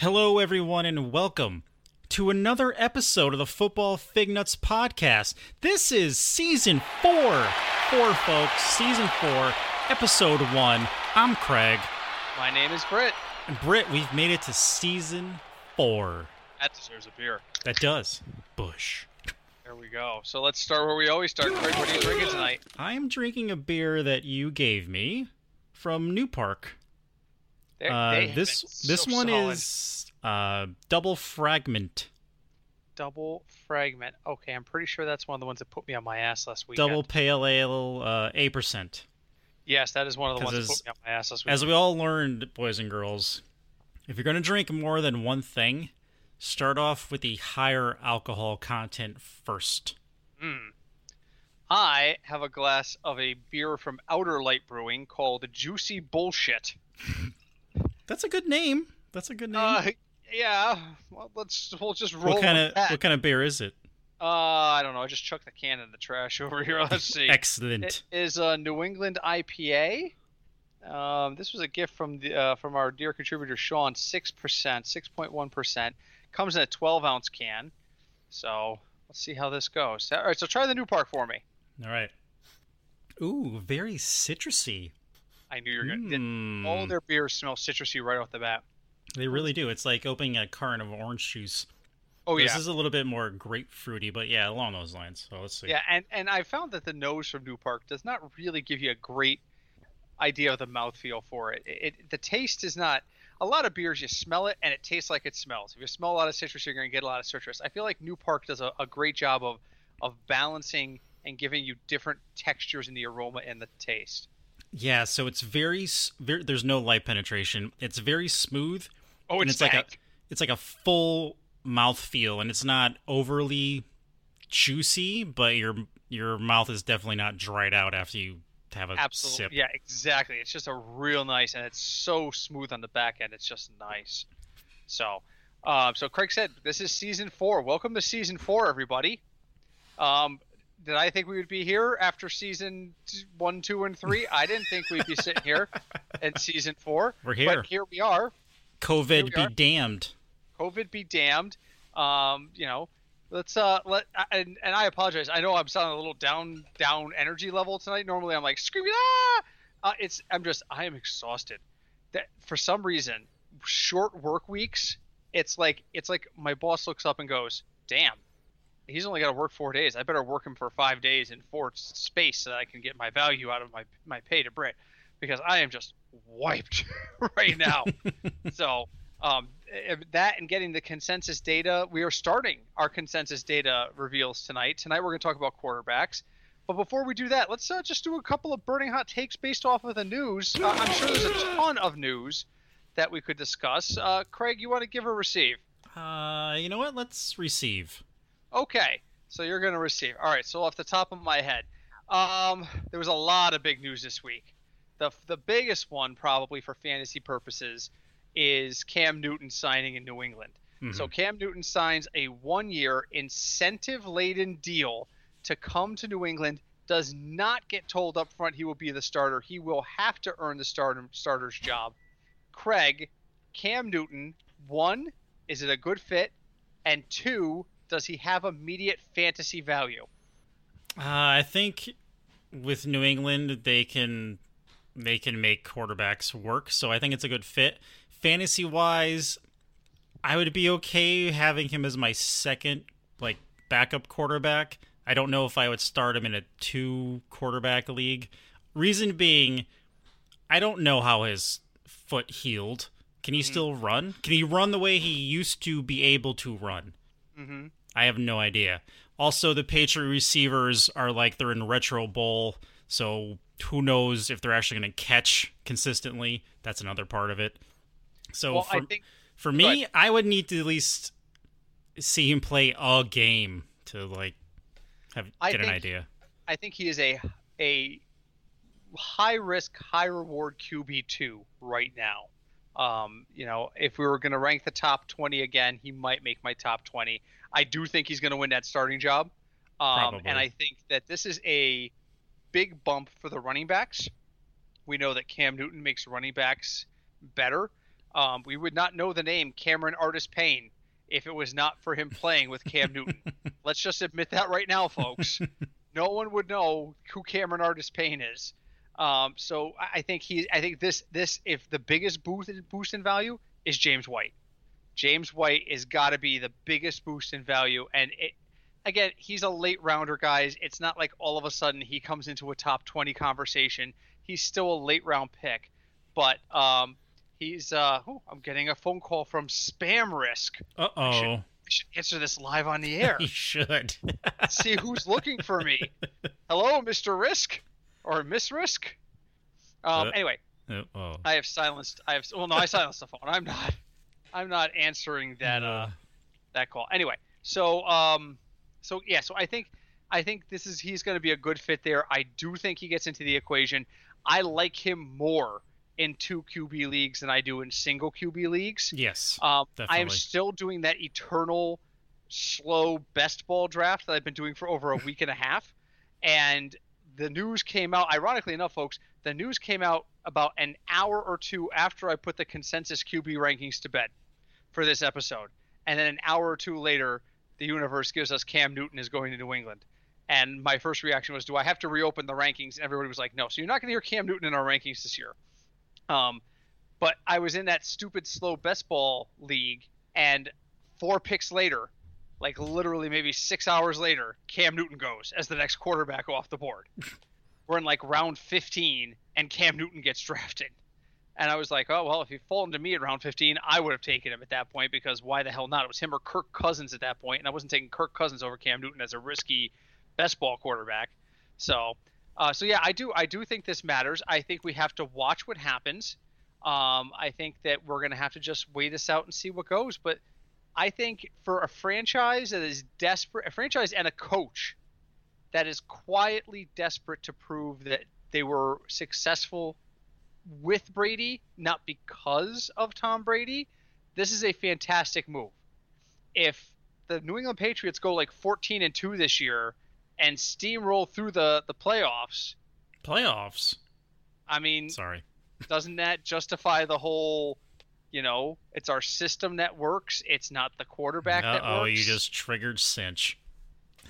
Hello, everyone, and welcome to another episode of the Football Fig Nuts podcast. This is season four, four folks, season four, episode one. I'm Craig. My name is Britt. And Britt, we've made it to season four. That deserves a beer. That does. Bush. There we go. So let's start where we always start. Craig, what are you drinking tonight? I'm drinking a beer that you gave me from New Park. Uh, this been this so one solid. is uh, double fragment. double fragment. Okay, I'm pretty sure that's one of the ones that put me on my ass last week. Double pale ale, uh, eight percent. Yes, that is one of the ones that as- put me on my ass last week. As we all learned, boys and girls, if you're going to drink more than one thing, start off with the higher alcohol content first. Mm. I have a glass of a beer from Outer Light Brewing called Juicy Bullshit. That's a good name. That's a good name. Uh, yeah. Well, let's we'll just roll. what kind of what kind of beer is it? Uh, I don't know. I just chucked the can in the trash over here. Let's see. Excellent. It is a New England IPA. Um, this was a gift from the uh, from our dear contributor Sean. Six percent, six point one percent. Comes in a twelve ounce can. So let's see how this goes. All right, so try the new park for me. All right. Ooh, very citrusy. I knew you were gonna. Mm, All their beers smell citrusy right off the bat. they really do. It's like opening a carton of orange juice. Oh This yeah, is a little bit more grapefruity, but yeah, along those lines. So let's see. yeah, and and I found that the nose from New Park does not really give you a great idea of the mouthfeel for it. It, it. The taste is not. A lot of beers, you smell it and it tastes like it smells. If you smell a lot of citrus, you're going to get a lot of citrus. I feel like New Park does a, a great job of of balancing and giving you different textures in the aroma and the taste. Yeah, so it's very, very there's no light penetration. It's very smooth. Oh, and it's, it's like a it's like a full mouth feel and it's not overly juicy, but your your mouth is definitely not dried out after you have a Absolutely. sip. Yeah, exactly. It's just a real nice, and it's so smooth on the back end. It's just nice. So, um, so Craig said, "This is season four. Welcome to season four, everybody." Um, did I think we would be here after season one, two, and three? I didn't think we'd be sitting here in season four. We're here. But here we are. COVID Here we be are. damned. COVID be damned. Um, you know, let's uh let and, and I apologize. I know I'm sounding a little down down energy level tonight. Normally I'm like screaming ah. Uh, it's I'm just I am exhausted. That for some reason, short work weeks. It's like it's like my boss looks up and goes, "Damn, he's only got to work four days. I better work him for five days in four space so that I can get my value out of my my pay to Brit, because I am just wiped right now." so um, eh, that and getting the consensus data, we are starting our consensus data reveals tonight. Tonight we're going to talk about quarterbacks. But before we do that, let's uh, just do a couple of burning hot takes based off of the news. Uh, I'm sure there's a ton of news that we could discuss. Uh, Craig, you want to give or receive? Uh, you know what? Let's receive. Okay, so you're going to receive. All right, so off the top of my head, um, there was a lot of big news this week. The, the biggest one, probably for fantasy purposes, is Cam Newton signing in New England. Mhm. So Cam Newton signs a one-year incentive-laden deal to come to New England. Does not get told up front he will be the starter. He will have to earn the starter starter's job. Craig, Cam Newton, one, is it a good fit? And two, does he have immediate fantasy value? Uh, I think with New England they can they can make quarterbacks work, so I think it's a good fit. Fantasy wise, I would be okay having him as my second like backup quarterback. I don't know if I would start him in a two quarterback league. Reason being, I don't know how his foot healed. Can he still run? Can he run the way he used to be able to run? Mm-hmm. I have no idea. Also, the Patriot receivers are like they're in retro bowl, so who knows if they're actually going to catch consistently? That's another part of it. So Well, for, I think for me. I would need to at least see him play a game to like have I get an think- idea. I think he is a a high risk, high reward QB two right now. Um, you know, if we were going to rank the top 20 again, he might make my top 20. I do think he's going to win that starting job. Um, and I think that this is a big bump for the running backs. We know that Cam Newton makes running backs better. Um, we would not know the name Cameron Artis-Payne if it was not for him playing with Cam Newton. Let's just admit that right now, folks. no one would know who Cameron Artis-Payne is. Um, so I think he, I think this, this, if the biggest boost boost in value is James White. James White is got to be the biggest boost in value, and it, again, he's a late rounder, guys. It's not like all of a sudden he comes into a top 20 conversation. He's still a late round pick, but um, he's. Uh, oh, I'm getting a phone call from Spam Risk. Uh oh. I should answer this live on the air. you should. See who's looking for me. Hello, Mr. Risk or Miss Risk. Um, Uh, anyway, Oh, oh. I have silenced. I have. Well, no, I silenced the phone. I'm not. I'm not answering that. Uh, that call. Anyway, so um, so yeah, so I think I think this is he's going to be a good fit there. I do think he gets into the equation. I like him more in two QB leagues than I do in single QB leagues. yes. Um, I am still doing that eternal slow best ball draft that I've been doing for over a week and a half. And the news came out, ironically enough, folks, the news came out about an hour or two after I put the consensus QB rankings to bed for this episode. And then an hour or two later, the universe gives us Cam Newton is going to New England. And my first reaction was, do I have to reopen the rankings? And everybody was like, no. So you're not going to hear Cam Newton in our rankings this year. Um, but I was in that stupid slow best ball league, and four picks later, like literally maybe six hours later, Cam Newton goes as the next quarterback off the board. We're in like round 15, and Cam Newton gets drafted. And I was like, oh, well, if he'd fallen to me at round 15, I would have taken him at that point because why the hell not? It was him or Kirk Cousins at that point, and I wasn't taking Kirk Cousins over Cam Newton as a risky best ball quarterback. So, uh, so yeah, I do, I do think this matters. I think we have to watch what happens. Um, I think that we're going to have to just wait this out and see what goes. But I think for a franchise that is desperate, a franchise and a coach that is quietly desperate to prove that they were successful with Brady, not because of Tom Brady, this is a fantastic move. If the New England Patriots go like 14 and 2 this year and steamroll through the, the playoffs, Playoffs. I mean, Sorry. doesn't that justify the whole you know it's our system that works it's not the quarterback Uh that works. oh, you just triggered cinch.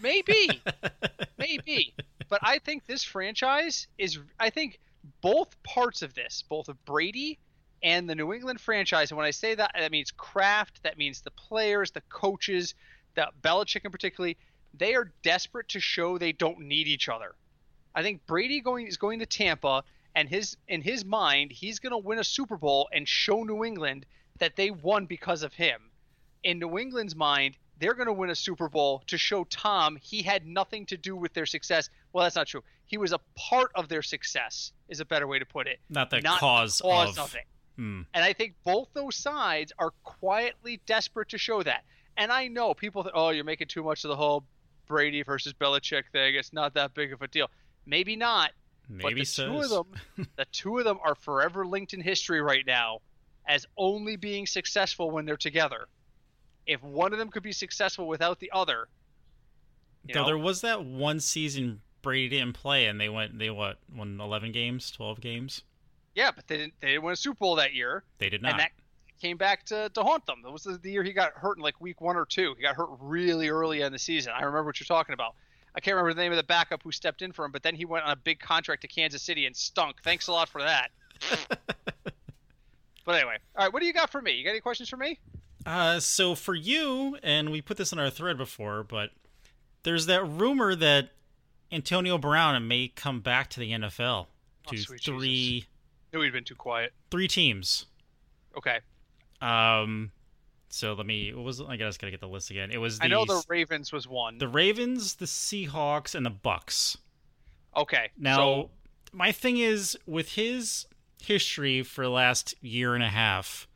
maybe maybe but i think this franchise is i think both parts of this both of brady and the new england franchise and when i say that that means kraft that means the players the coaches the belichick in particularly they are desperate to show they don't need each other i think brady going is going to tampa and his in his mind he's going to win a super bowl and show new england that they won because of him in new england's mind they're going to win a super bowl to show tom he had nothing to do with their success well that's not true he was a part of their success is a better way to put it Not the not cause, cause of. it Hmm. and I think both those sides are quietly desperate to show that. And I know people think, oh, you're making too much of the whole Brady versus Belichick thing. It's not that big of a deal. Maybe not. but Maybe the so. two of them, the two of them are forever linked in history right now as only being successful when they're together. If one of them could be successful without the other, Though know, there was that one season Brady didn't play, and they went. They what? Won eleven games, twelve games. yeah, but they didn't. They didn't win a Super Bowl that year. They did not. and that came back to, to haunt them. That was the, the year he got hurt in like week one or two. He got hurt really early in the season. I remember what you're talking about. I can't remember the name of the backup who stepped in for him, but then he went on a big contract to Kansas City and stunk. Thanks a lot for that. but anyway, all right, what do you got for me? You got any questions for me? Uh, so for you, and we put this in our thread before, but there's that rumor that Antonio Brown may come back to the NFL Oh, to sweet three Knew he'd been too quiet. three teams. Okay, Um, so let me. What was? I guess gotta get the list again. It was the I know the Ravens was one. the Ravens, the Seahawks, and the Bucs. okay, Now, so, my thing is with his history for the last year and a half.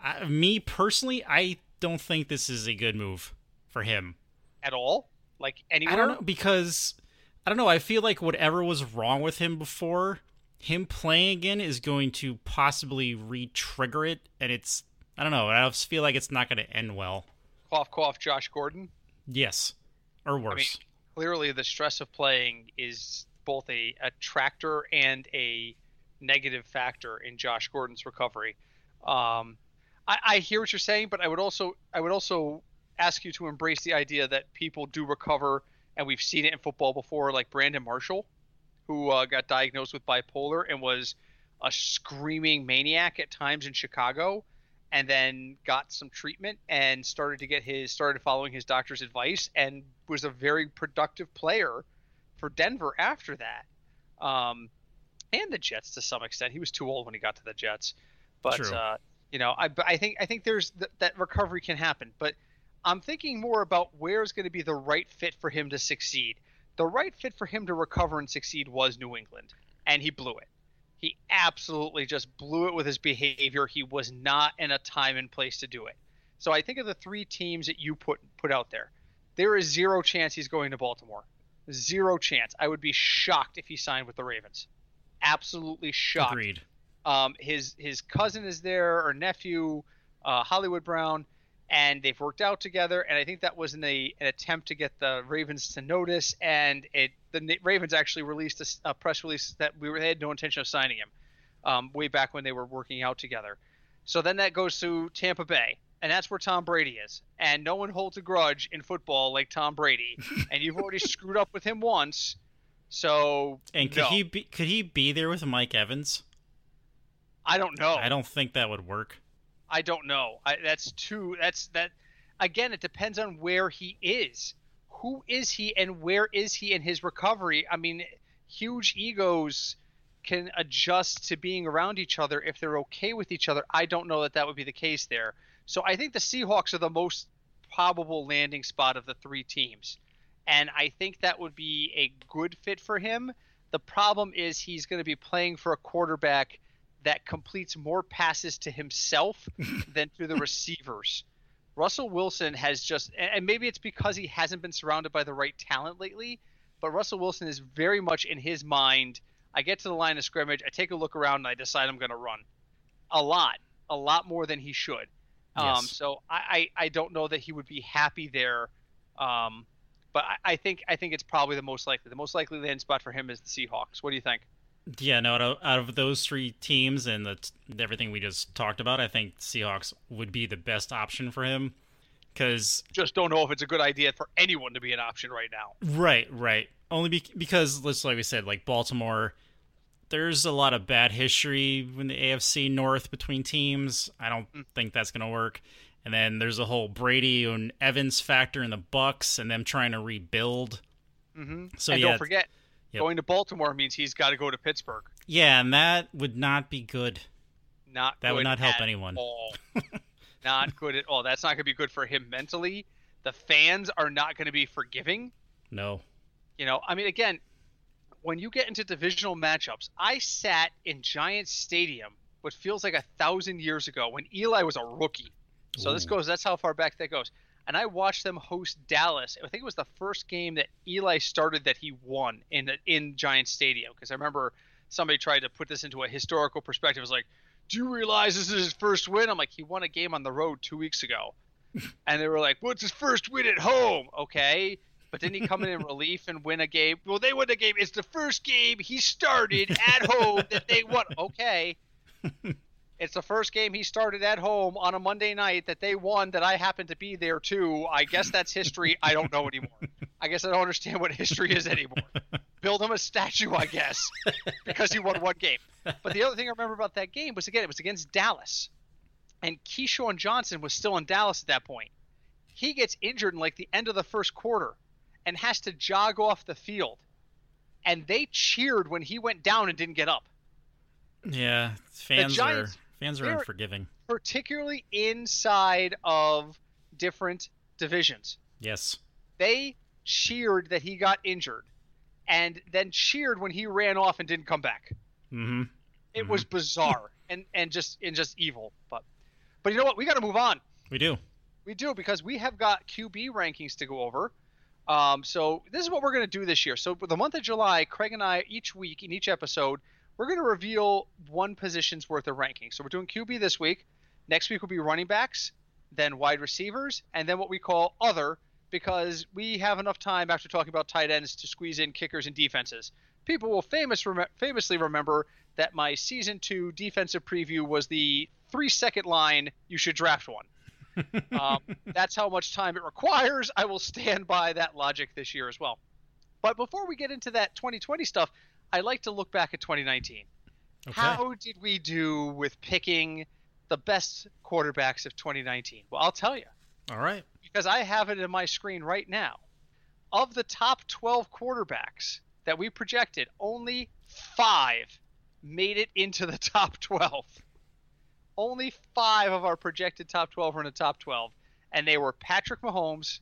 I, me personally, I don't think this is a good move for him. at all, like anywhere. I don't know because I don't know. I feel like whatever was wrong with him before him playing again is going to possibly re-trigger it, and it's I don't know. I just feel like it's not going to end well. Cough, cough. Josh Gordon. Yes, or worse. I mean, clearly, the stress of playing is both a attractor and a negative factor in Josh Gordon's recovery. Um, I, I hear what you're saying, but I would also I would also ask you to embrace the idea that people do recover, and we've seen it in football before, like Brandon Marshall, who uh, got diagnosed with bipolar and was a screaming maniac at times in Chicago, and then got some treatment and started to get his started following his doctor's advice and was a very productive player for Denver after that. Um, and the Jets to some extent. He was too old when he got to the Jets, but uh, you know, I, I think I think there's th- that recovery can happen, but I'm thinking more about where's going to be the right fit for him to succeed. The right fit for him to recover and succeed was New England, and he blew it. He absolutely just blew it with his behavior. He was not in a time and place to do it. So I think of the three teams that you put put out there. There is zero chance he's going to Baltimore. Zero chance. I would be shocked if he signed with the Ravens. Absolutely shocked. Agreed. Um, his his cousin is there or nephew, uh, Hollywood Brown and they've worked out together. And I think that was in a, an attempt to get the Ravens to notice. And it the Ravens actually released a, a press release that we were, they had no intention of signing him um, way back when they were working out together. So then that goes to Tampa Bay, and that's where Tom Brady is. And no one holds a grudge in football like Tom Brady. and you've already screwed up with him once. So and could no. he be, could he be there with Mike Evans? I don't know. I don't think that would work. I don't know. I, that's too. That's that. Again, it depends on where he is. Who is he, and where is he in his recovery? I mean, huge egos can adjust to being around each other if they're okay with each other. I don't know that that would be the case there. So I think the Seahawks are the most probable landing spot of the three teams. And I think that would be a good fit for him. The problem is he's going to be playing for a quarterback that completes more passes to himself than to the receivers. Russell Wilson has just, and maybe it's because he hasn't been surrounded by the right talent lately, but Russell Wilson is very much in his mind. I get to the line of scrimmage, I take a look around, and I decide I'm going to run. A lot, a lot more than he should. Um, yes. Um, so I, I, I, don't know that he would be happy there. Um, but I, I think I think it's probably the most likely. The most likely land spot for him is the Seahawks. What do you think? Yeah, no. Out of, out of those three teams and the, everything we just talked about, I think Seahawks would be the best option for him. Because just don't know if it's a good idea for anyone to be an option right now. Right, right. Only be- because, let's like we said, like Baltimore, there's a lot of bad history in the AFC North between teams. I don't mm. think that's going to work. And then there's a whole Brady and Evans factor in the Bucs and them trying to rebuild. Mm-hmm. So and yeah, don't forget, Yep. Going to Baltimore means he's got to go to Pittsburgh. Yeah, and that would not be good. Not that would not help anyone. not good at all. That's not going to be good for him mentally. The fans are not going to be forgiving. No. You know, I mean, again, when you get into divisional matchups, I sat in Giants Stadium, what feels like a thousand years ago, when Eli was a rookie. So Ooh. this goes. That's how far back that goes and I watched them host Dallas. I think it was the first game that Eli started that he won in the, in Giants Stadium because I remember somebody tried to put this into a historical perspective. It was like, "Do you realize this is his first win?" I'm like, "He won a game on the road two weeks ago," and they were like, "What's his first win at home?" Okay. But didn't he come in in relief and win a game? Well, they won a game. It's the first game he started at home that they won. Okay. It's the first game he started at home on a Monday night that they won that I happened to be there too. I guess that's history. I don't know anymore. I guess I don't understand what history is anymore. Build him a statue, I guess, because he won one game. But the other thing I remember about that game was again it was against Dallas, and Keyshawn Johnson was still in Dallas at that point. He gets injured in like the end of the first quarter, and has to jog off the field, and they cheered when he went down and didn't get up. Yeah, fans the Giants, are Fans are unforgiving. Particularly inside of different divisions. Yes. They cheered that he got injured and then cheered when he ran off and didn't come back. Mm-hmm. It mm-hmm. was bizarre and, and just and just evil. But but you know what? We got to move on. We do. We do because we have got QB rankings to go over. Um, so this is what we're going to do this year. So for the month of July, Craig and I each week in each episode we're going to reveal one position's worth of ranking. So we're doing QB this week. Next week will be running backs, then wide receivers, and then what we call other because we have enough time after talking about tight ends to squeeze in kickers and defenses. People will famous rem- famously remember that my season two defensive preview was the three second line. You should draft one. um, that's how much time it requires. I will stand by that logic this year as well. But before we get into that 2020 stuff, I'd like to look back at 2019. Okay. How did we do with picking the best quarterbacks of 2019? Well, I'll tell you All right. because I have it in my screen right now. Of the top 12 quarterbacks that we projected, only five made it into the top 12. Only five of our projected top 12 were in the top 12, and they were Patrick Mahomes,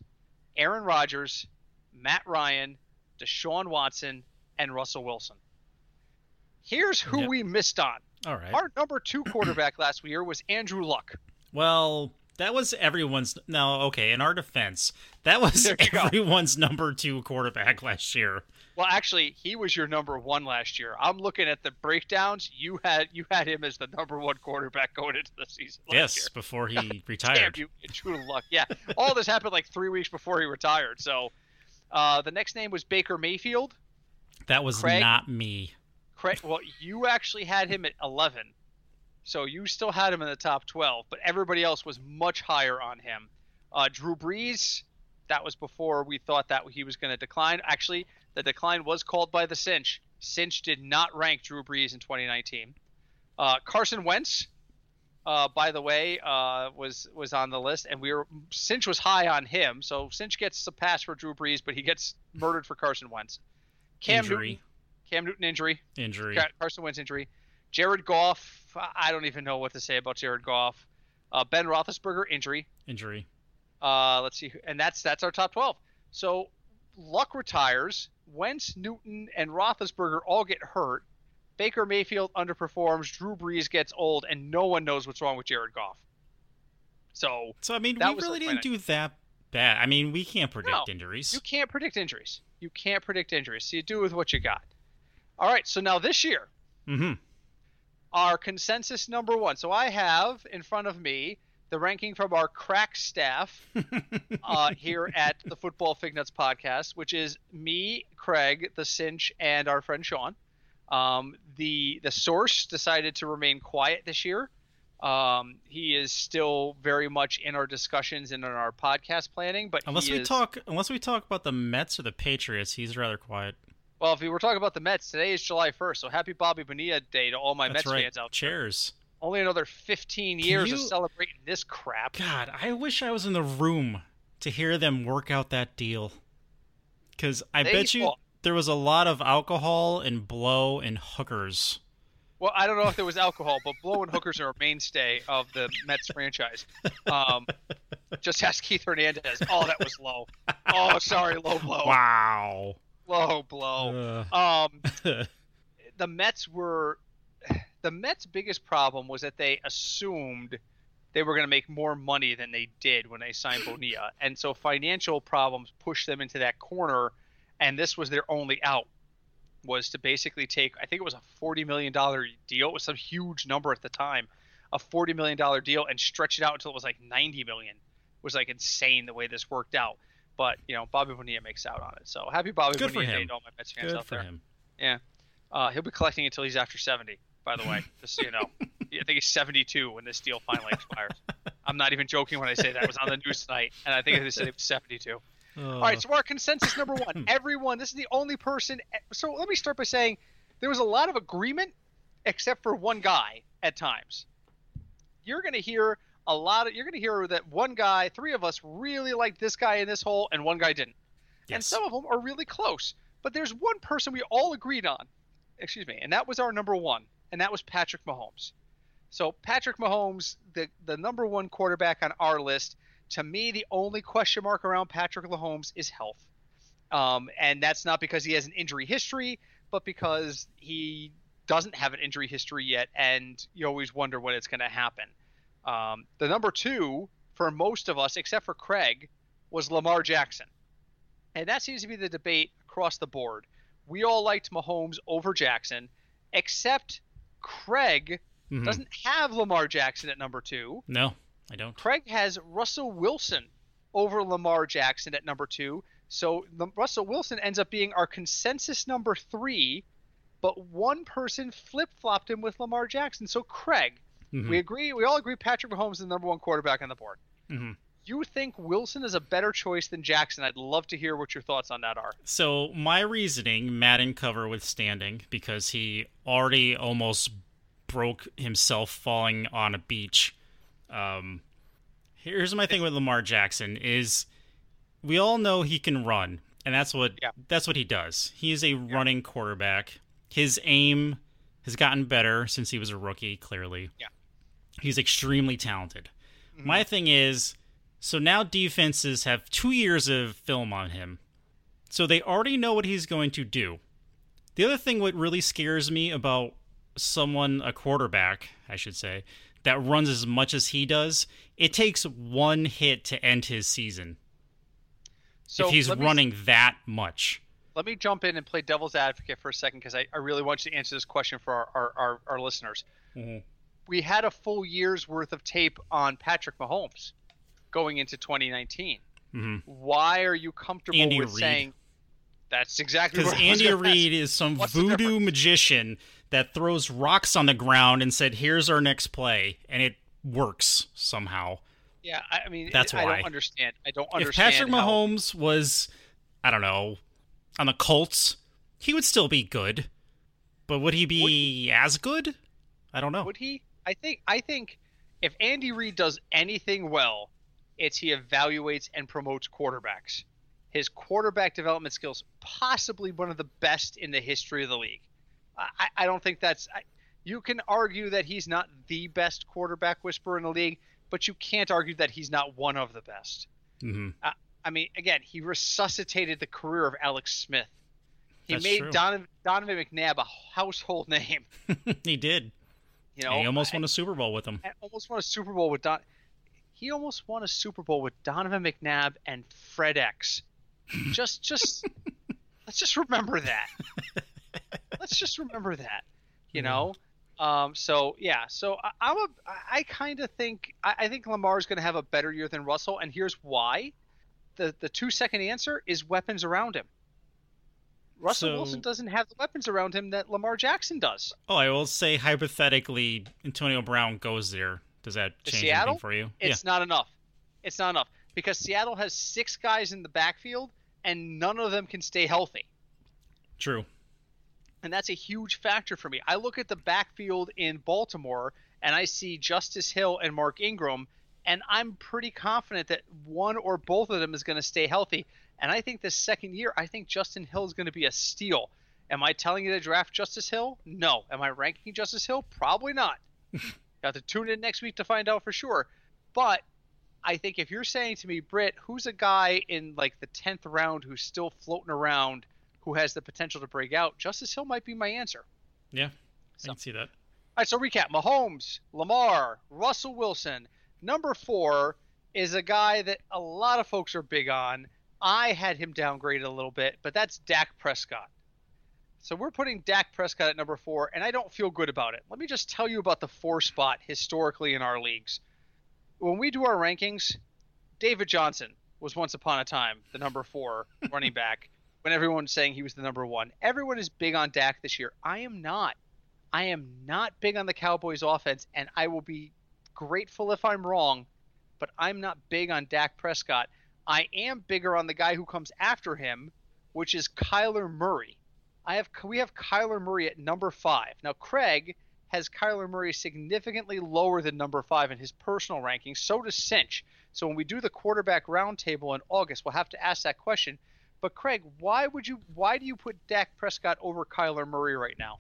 Aaron Rodgers, Matt Ryan, Deshaun Watson, and Russell Wilson. Here's who Yep. we missed on. All right. Our number two quarterback last year was Andrew Luck. Well, that was everyone's. No, okay. In our defense, that was you go. everyone's number two quarterback last year. Well, actually, he was your number one last year. I'm looking at the breakdowns. You had you had him as the number one quarterback going into the season. Last yes, year. before he Damn retired. you! True to luck. Yeah, all this happened like three weeks before he retired. So, uh, the next name was Baker Mayfield. That was Craig? not me. Craig, well, you actually had him at 11, so you still had him in the top 12, but everybody else was much higher on him. Uh, Drew Brees, that was before we thought that he was going to decline. Actually, the decline was called by the Cinch. Cinch did not rank Drew Brees in 2019. Uh, Carson Wentz, uh, by the way, uh, was was on the list, and we were Cinch was high on him, so Cinch gets a pass for Drew Brees, but he gets murdered for Carson Wentz. Cam Injury. Newton, Cam Newton injury. Injury. Carson Wentz injury. Jared Goff, I don't even know what to say about Jared Goff. Uh, ben Roethlisberger injury. Injury. Uh, let's see, and that's that's our top twelve. So Luck retires. Wentz, Newton, and Roethlisberger all get hurt. Baker Mayfield underperforms. Drew Brees gets old, and no one knows what's wrong with Jared Goff. So So I mean, we really didn't do that bad. I mean, we can't predict No, injuries. you can't predict injuries. You can't predict injuries. So you do with what you got. All right. So now this year, Mm-hmm. our consensus number one. So I have in front of me the ranking from our crack staff uh, here at the Football Fig Nuts podcast, which is me, Craig, the Cinch, and our friend Sean. Um, the the source decided to remain quiet this year. Um, he is still very much in our discussions and in our podcast planning, but unless we is- talk, unless we talk about the Mets or the Patriots, he's rather quiet. Well, if we were talking about the Mets, today is July 1st, so happy Bobby Bonilla Day to all my That's Mets right. fans out there. Cheers. Only another 15 Can years of celebrating this crap. God, I wish I was in the room to hear them work out that deal. Because I They bet you fought- there was a lot of alcohol and blow and hookers. Well, I don't know if there was alcohol, but blowing hookers are a mainstay of the Mets franchise. Um, just ask Keith Hernandez. Oh, that was low. Oh, sorry, low blow. Wow. Low blow. Um, the Mets were the Mets' biggest problem was that they assumed they were going to make more money than they did when they signed Bonilla, and so financial problems pushed them into that corner. And this was their only out was to basically take I think it was a forty million dollar deal. It was some huge number at the time, a forty million dollar deal, and stretch it out until it was like ninety million. It was like insane the way this worked out. But you know, Bobby Bonilla makes out on it. So happy Bobby Good for Bonilla Day him. all my Mets fans Good out for there. him. Uh, he'll be collecting until he's after 70, by the way. Just so you know. I think he's 72 when this deal finally expires. I'm not even joking when I say that. It was on the news tonight, and I think they said it was 72. All right, so our consensus number one. Everyone, this is the only person. So let me start by saying there was a lot of agreement, except for one guy at times. You're going to hear a lot of. You're going to hear that one guy, three of us really liked this guy in this hole, and one guy didn't and some of them are really close. But there's one person we all agreed on, excuse me, and that was our number one, and that was Patrick Mahomes. So Patrick Mahomes, the the number one quarterback on our list. To me, the only question mark around Patrick Mahomes is health, um, and that's not because he has an injury history, but because he doesn't have an injury history yet, and you always wonder when it's going to happen. Um, the number two for most of us, except for Craig, was Lamar Jackson. And that seems to be the debate across the board. We all liked Mahomes over Jackson, except Craig Mhm. doesn't have Lamar Jackson at number two. No, I don't. Craig has Russell Wilson over Lamar Jackson at number two. So the, Russell Wilson ends up being our consensus number three, but one person flip flopped him with Lamar Jackson. So Craig, Mhm. we agree, we all agree Patrick Mahomes is the number one quarterback on the board. Mhm. You think Wilson is a better choice than Jackson? I'd love to hear what your thoughts on that are. So my reasoning, Madden cover withstanding, because he already almost broke himself falling on a beach. Um, here's my thing with Lamar Jackson: is we all know he can run, and that's what Yeah. that's what he does. He is a running quarterback. His aim has gotten better since he was a rookie. Clearly, Yeah. he's extremely talented. Mhm. My thing is, so now defenses have two years of film on him, so they already know what he's going to do. The other thing, what really scares me about someone, a quarterback, I should say, that runs as much as he does, it takes one hit to end his season. So if he's me- running that much. let me jump in and play devil's advocate for a second because I, I really want you to answer this question for our, our, our, our listeners. We had a full year's worth of tape on Patrick Mahomes going into 2019. hmm Why are you comfortable Andy with Reid. saying that's exactly Because I Andy. Reid is some What's voodoo magician that throws rocks on the ground and said, "Here's our next play," and it works somehow. Yeah, I I mean, That's I why. don't understand. I don't understand. If. Patrick how- Mahomes was, I don't know, on the Colts, he would still be good. But would he be as good? I don't know. would he? I think. I think if Andy Reid does anything well, it's he evaluates and promotes quarterbacks. His quarterback development skills, possibly one of the best in the history of the league. I, I- don't think that's. I, you can argue that he's not the best quarterback whisperer in the league, but you can't argue that he's not one of the best. hmm I mean, again, he resuscitated the career of Alex Smith. He That's made true. Donovan, Donovan McNabb a household name. he did. You know, And he almost I- won a Super Bowl with him. I almost won a Super Bowl with Don. He almost won a Super Bowl with Donovan McNabb and Fred X. Just, just let's just remember that. let's just remember that. You Yeah. know. Um, so yeah. So I, I'm a. I kind of think. I, I think Lamar's going to have a better year than Russell, and here's why. The the two second answer is weapons around him. Russell So- Wilson doesn't have the weapons around him that Lamar Jackson does. Oh, I will say hypothetically, Antonio Brown goes there. Does that change Seattle? anything for you? It's not enough. It's not enough because Seattle has six guys in the backfield and none of them can stay healthy. true. And that's a huge factor for me. I look at the backfield in Baltimore and I see Justice Hill and Mark Ingram, and I'm pretty confident that one or both of them is going to stay healthy. And I think this second year, I think Justice Hill is going to be a steal. Am I telling you to draft Justice Hill? No. Am I ranking Justice Hill? Probably not. Got to tune in next week to find out for sure. But I think if you're saying to me, Britt, who's a guy in like the 10th round who's still floating around who has the potential to break out, Justice Hill might be my answer. Yeah, I So- can see that. All right, so recap Mahomes, Lamar, Russell Wilson. Number four is a guy that a lot of folks are big on. I had him downgraded a little bit, but that's Dak Prescott. So we're putting Dak Prescott at number four, and I don't feel good about it. Let me just tell you about the four spot historically in our leagues. When we do our rankings, David Johnson was once upon a time the number four running back when everyone's saying he was the number one. Everyone is big on Dak this year. I am not. I am not big on the Cowboys offense, and I will be grateful if I'm wrong, but I'm not big on Dak Prescott. I am bigger on the guy who comes after him, which is Kyler Murray. I have we have Kyler Murray at number five. Now Craig has Kyler Murray significantly lower than number five in his personal rankings. So does Cinch. So when we do the quarterback roundtable in August, we'll have to ask that question. But Craig, why would you? Why do you put Dak Prescott over Kyler Murray right now?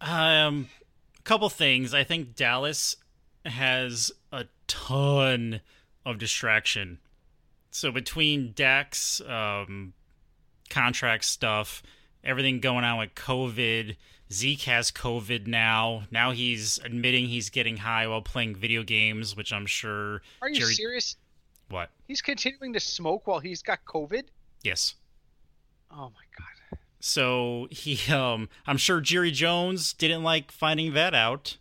Um, a couple things. I think Dallas has a ton of distraction. So between Dak's um, contract stuff, everything going on with COVID, Zeke has COVID now. Now he's admitting he's getting high while playing video games, which I'm sure. Are you Jerry- serious? What? He's continuing to smoke while he's got COVID. Yes. Oh my god. So he, um, I'm sure Jerry Jones didn't like finding that out.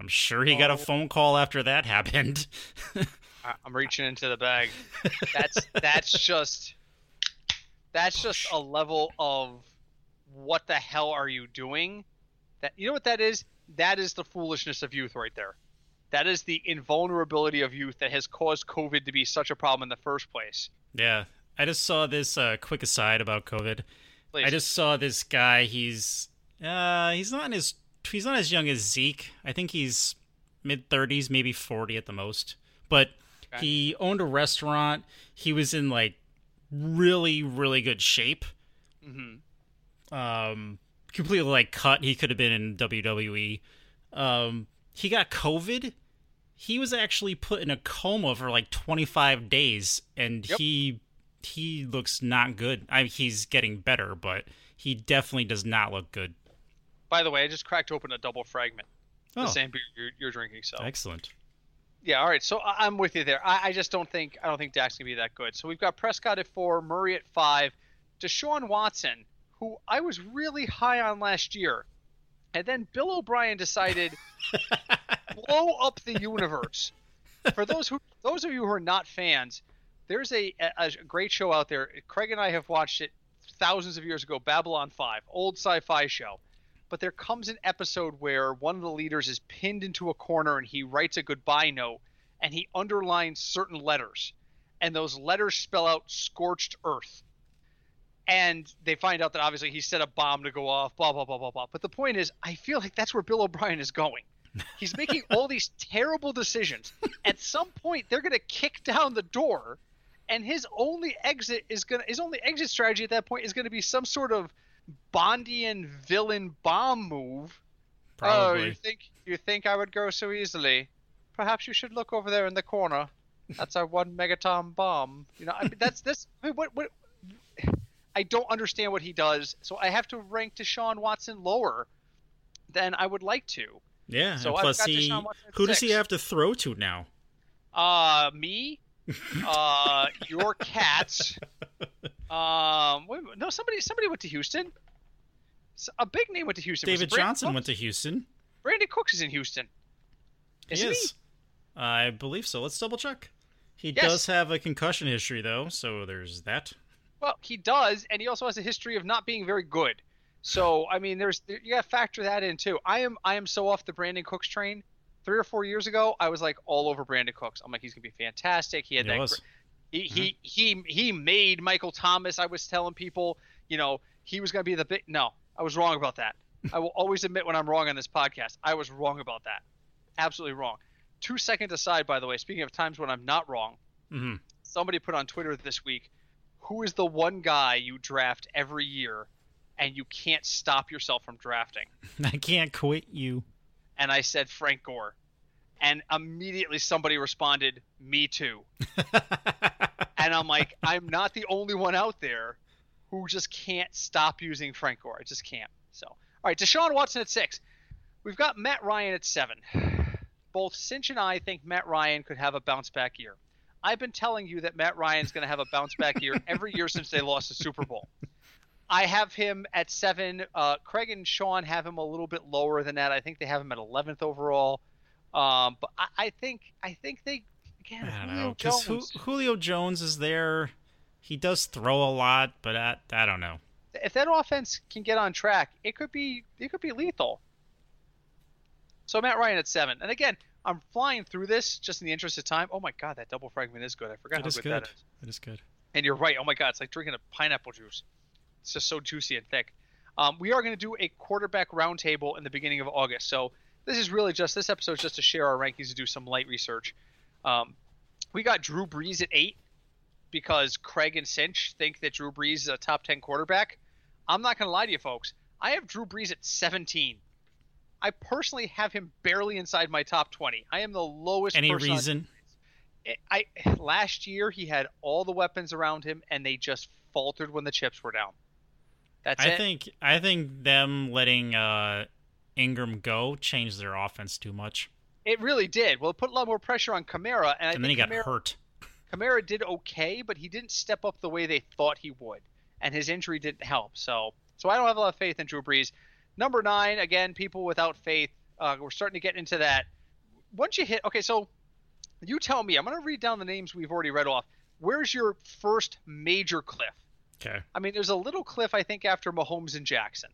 I'm sure he got a Oh. phone call after that happened. I'm reaching into the bag. That's that's just that's just a level of what the hell are you doing? That you know what that is? That is the foolishness of youth right there. That is the invulnerability of youth that has caused COVID to be such a problem in the first place. yeah, I just saw this uh, quick aside about COVID. Please. I just saw this guy. He's uh, he's not as he's not as young as Zeke. I think he's mid thirties, maybe forty at the most. But Okay. he owned a restaurant. He was in like really really good shape. hmm Um, completely like cut. He could have been in WWE. Um, he got COVID. He was actually put in a coma for like 25 days, and Yep. he he looks not good. I mean, he's getting better, but he definitely does not look good. By the way, I just cracked open a double fragment. Oh, The same beer you're, you're drinking, so excellent. Yeah, all right. So I'm with you there. I, I just don't think I don't think Dak's gonna be that good. So we've got Prescott at four, Murray at five, Deshaun Watson, who I was really high on last year, and then Bill O'Brien decided blow up the universe. For those who those of you who are not fans, there's a, a, a great show out there. Craig and I have watched it thousands of years ago, Babylon 5, old sci-fi show. But there comes an episode where one of the leaders is pinned into a corner and he writes a goodbye note and he underlines certain letters. And those letters spell out scorched earth. And they find out that obviously he set a bomb to go off, blah, blah, blah, blah, blah. But the point is, I feel like that's where Bill O'Brien is going. He's making all these terrible decisions. At some point, they're going to kick down the door, and his only exit is going to his only exit strategy at that point is going to be some sort of Bondian villain bomb move. Oh, you think you think I would go so easily? Perhaps you should look over there in the corner. That's our one megaton bomb. You know, I mean, that's this. I mean, what what? I don't understand what he does, so I have to rank Deshaun Watson lower than I would like to. yeah. so plus, he Deshaun Watson at who does he have to throw to now? Uh, me, uh, your cats. Um, wait, no, somebody somebody went to Houston. A big name went to Houston. David Johnson Cooks? went to Houston. Brandin Cooks is in Houston. Isn't is. I believe so. Let's double check. He Yes. does have a concussion history though, so there's that. Well, he does, and he also has a history of not being very good. So, I mean, there's you got to factor that in too. I am I am so off the Brandin Cooks train. Three or four years ago, I was like all over Brandin Cooks. I'm like, he's gonna be fantastic. He had that. was. He, he he he made Michael Thomas. I was telling people, you know, he was gonna be the big. No, I was wrong about that. I will always admit when I'm wrong on this podcast. I was wrong about that. Absolutely wrong. Two seconds aside, by the way. Speaking of times when I'm not wrong, hmm somebody put on Twitter this week, who is the one guy you draft every year and you can't stop yourself from drafting? I can't quit you. And I said Frank Gore. And immediately somebody responded, Me too. And I'm like, I'm not the only one out there who just can't stop using Frank Gore. I just can't. So, all right, Deshaun Watson at six. We've got Matt Ryan at seven. Both Cinch and I think Matt Ryan could have a bounce back year. I've been telling you that Matt Ryan's going to have a bounce back year every year since they lost the Super Bowl. I have him at seven. Uh, Craig and Sean have him a little bit lower than that. I think they have him at 11th overall. Um, but I, I think I think they again. I don't Julio know because Jones. Julio Jones is there. He does throw a lot, but I, I don't know. if that offense can get on track, it could be it could be lethal. So Matt Ryan at seven, and again, I'm flying through this just in the interest of time. Oh my god, that double fragment is good. I forgot It how is good, good. that is. It is good. And you're right. Oh my god, it's like drinking a pineapple juice. It's just so juicy and thick. Um, we are going to do a quarterback roundtable in the beginning of August. So this is really just this episode is just to share our rankings and do some light research. Um, we got Drew Brees at eight because Craig and Cinch think that Drew Brees is a top ten quarterback. I'm not going to lie to you, folks. I have Drew Brees at 17. I personally have him barely inside my top 20. I am the lowest. Any person on reason? I last year he had all the weapons around him and they just faltered when the chips were down. That's I it. think I think them letting uh, Ingram go changed their offense too much, it really did. Well, it put a lot more pressure on Kamara, and I and then he got Kamara, hurt. Kamara did okay, but he didn't step up the way they thought he would, and his injury didn't help. So So I don't have a lot of faith in Drew Brees. Number nine, again, people without faith. Uh, we're starting to get into that. Once you hit, okay, so you tell me. I'm going to read down the names we've already read off. Where's your first major cliff? Okay. I mean, there's a little cliff I think after Mahomes and Jackson,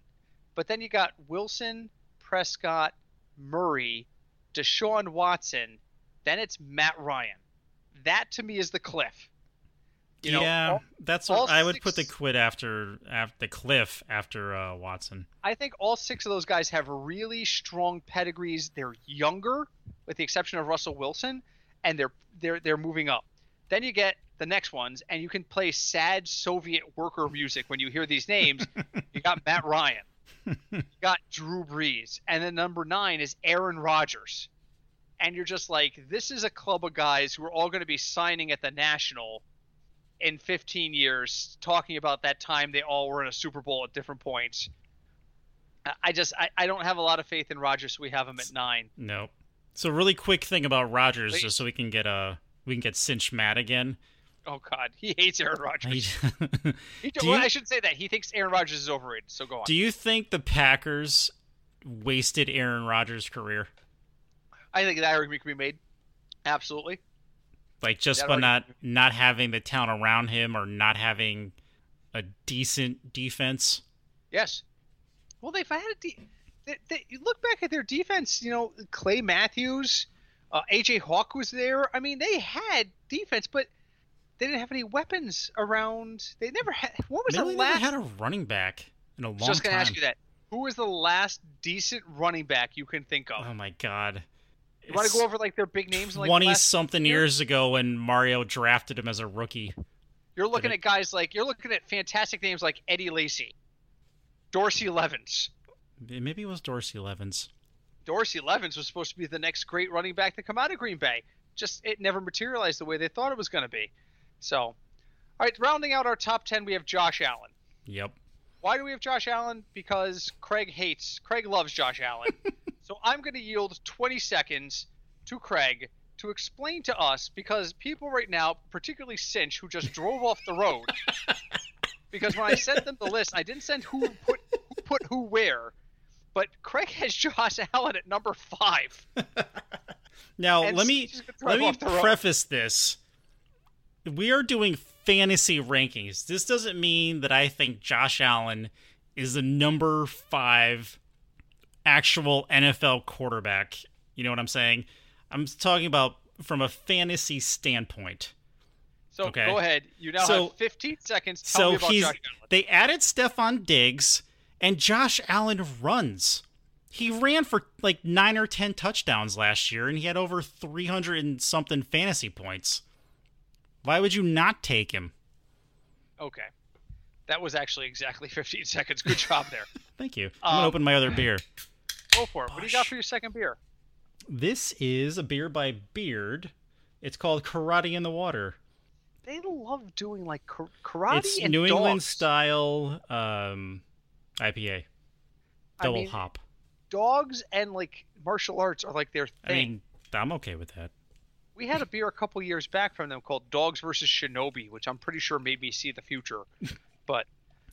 but then you got Wilson, Prescott, Murray, Deshaun Watson, then it's Matt Ryan. That to me is the cliff. You know, yeah, all- that's all what I would put the six- quit after after the cliff after uh, Watson. I think all six of those guys have really strong pedigrees. They're younger, with the exception of Russell Wilson, and they're they're they're moving up. Then you get the next ones, and you can play sad Soviet worker music when you hear these names. you got Matt Ryan, you got Drew Brees, and then number nine is Aaron Rodgers. And you're just like, this is a club of guys who are all going to be signing at the National in 15 years, talking about that time they all were in a Super Bowl at different points. I- just I, I don't have a lot of faith in Rodgers. so we have him at nine. No. So really quick thing about Rodgers, Please. just so we can get uh we can get cinch mad again. Oh God, he hates Aaron Rodgers. I- He, well, you- I should say that he thinks Aaron Rodgers is overrated. So go on. Do you think the Packers wasted Aaron Rodgers' career? I think that argument can be made. Absolutely. Like just That by not not having the talent around him or not having a decent defense. Yes. Well, they've had a de- they, they, you look back at their defense. You know, Clay Matthews, uh, AJ Hawk was there. I mean, they had defense, but they didn't have any weapons around. They never had. What was Maybe the they last? never had a running back in a long time. just gonna time. ask you that. Who was the last decent running back you can think of? Oh my god. You want to go over like their big names? in, Like Twenty something year? years ago when Mario drafted him as a rookie. You're looking it- at guys like you're looking at fantastic names like Eddie Lacy, Dorsey Levens. Maybe it was Dorsey Levens. Dorsey Levens was supposed to be the next great running back to come out of Green Bay. Just it never materialized the way they thought it was going to be. So, all right, rounding out our top 10, we have Josh Allen. Yep. Why do we have Josh Allen? Because Craig hates, Craig loves Josh Allen. so I'm going to yield 20 seconds to Craig to explain to us because people right now, particularly Cinch, who just drove off the road, because when I sent them the list, I didn't send who put who put who where, but Craig has Josh Allen at number five. Now And let me she's gonna drive let me preface this. We are doing fantasy rankings. This doesn't mean that I think Josh Allen is the number five actual NFL quarterback. You know what I'm saying? I'm talking about from a fantasy standpoint. So Okay. go ahead. You now So- have 15 seconds. Tell So me about he's Josh Allen. they added Stefon Diggs and Josh Allen runs. He ran for like nine or ten touchdowns last year, and he had over three hundred and something fantasy points. Why would you not take him? Okay. That was actually exactly 15 seconds. Good job there. Thank you. I'm gonna Um, open my other beer. Go for it. What do you got for your second beer? This is a beer by Beard. It's called Karate in the Water. They love doing like kar- karate it's and New England style um, IPA, I double mean, hop. Dogs and like martial arts are like their thing. I mean, I'm okay with that. we had a beer a couple years back from them called Dogs versus Shinobi, which I'm pretty sure made me see the future. But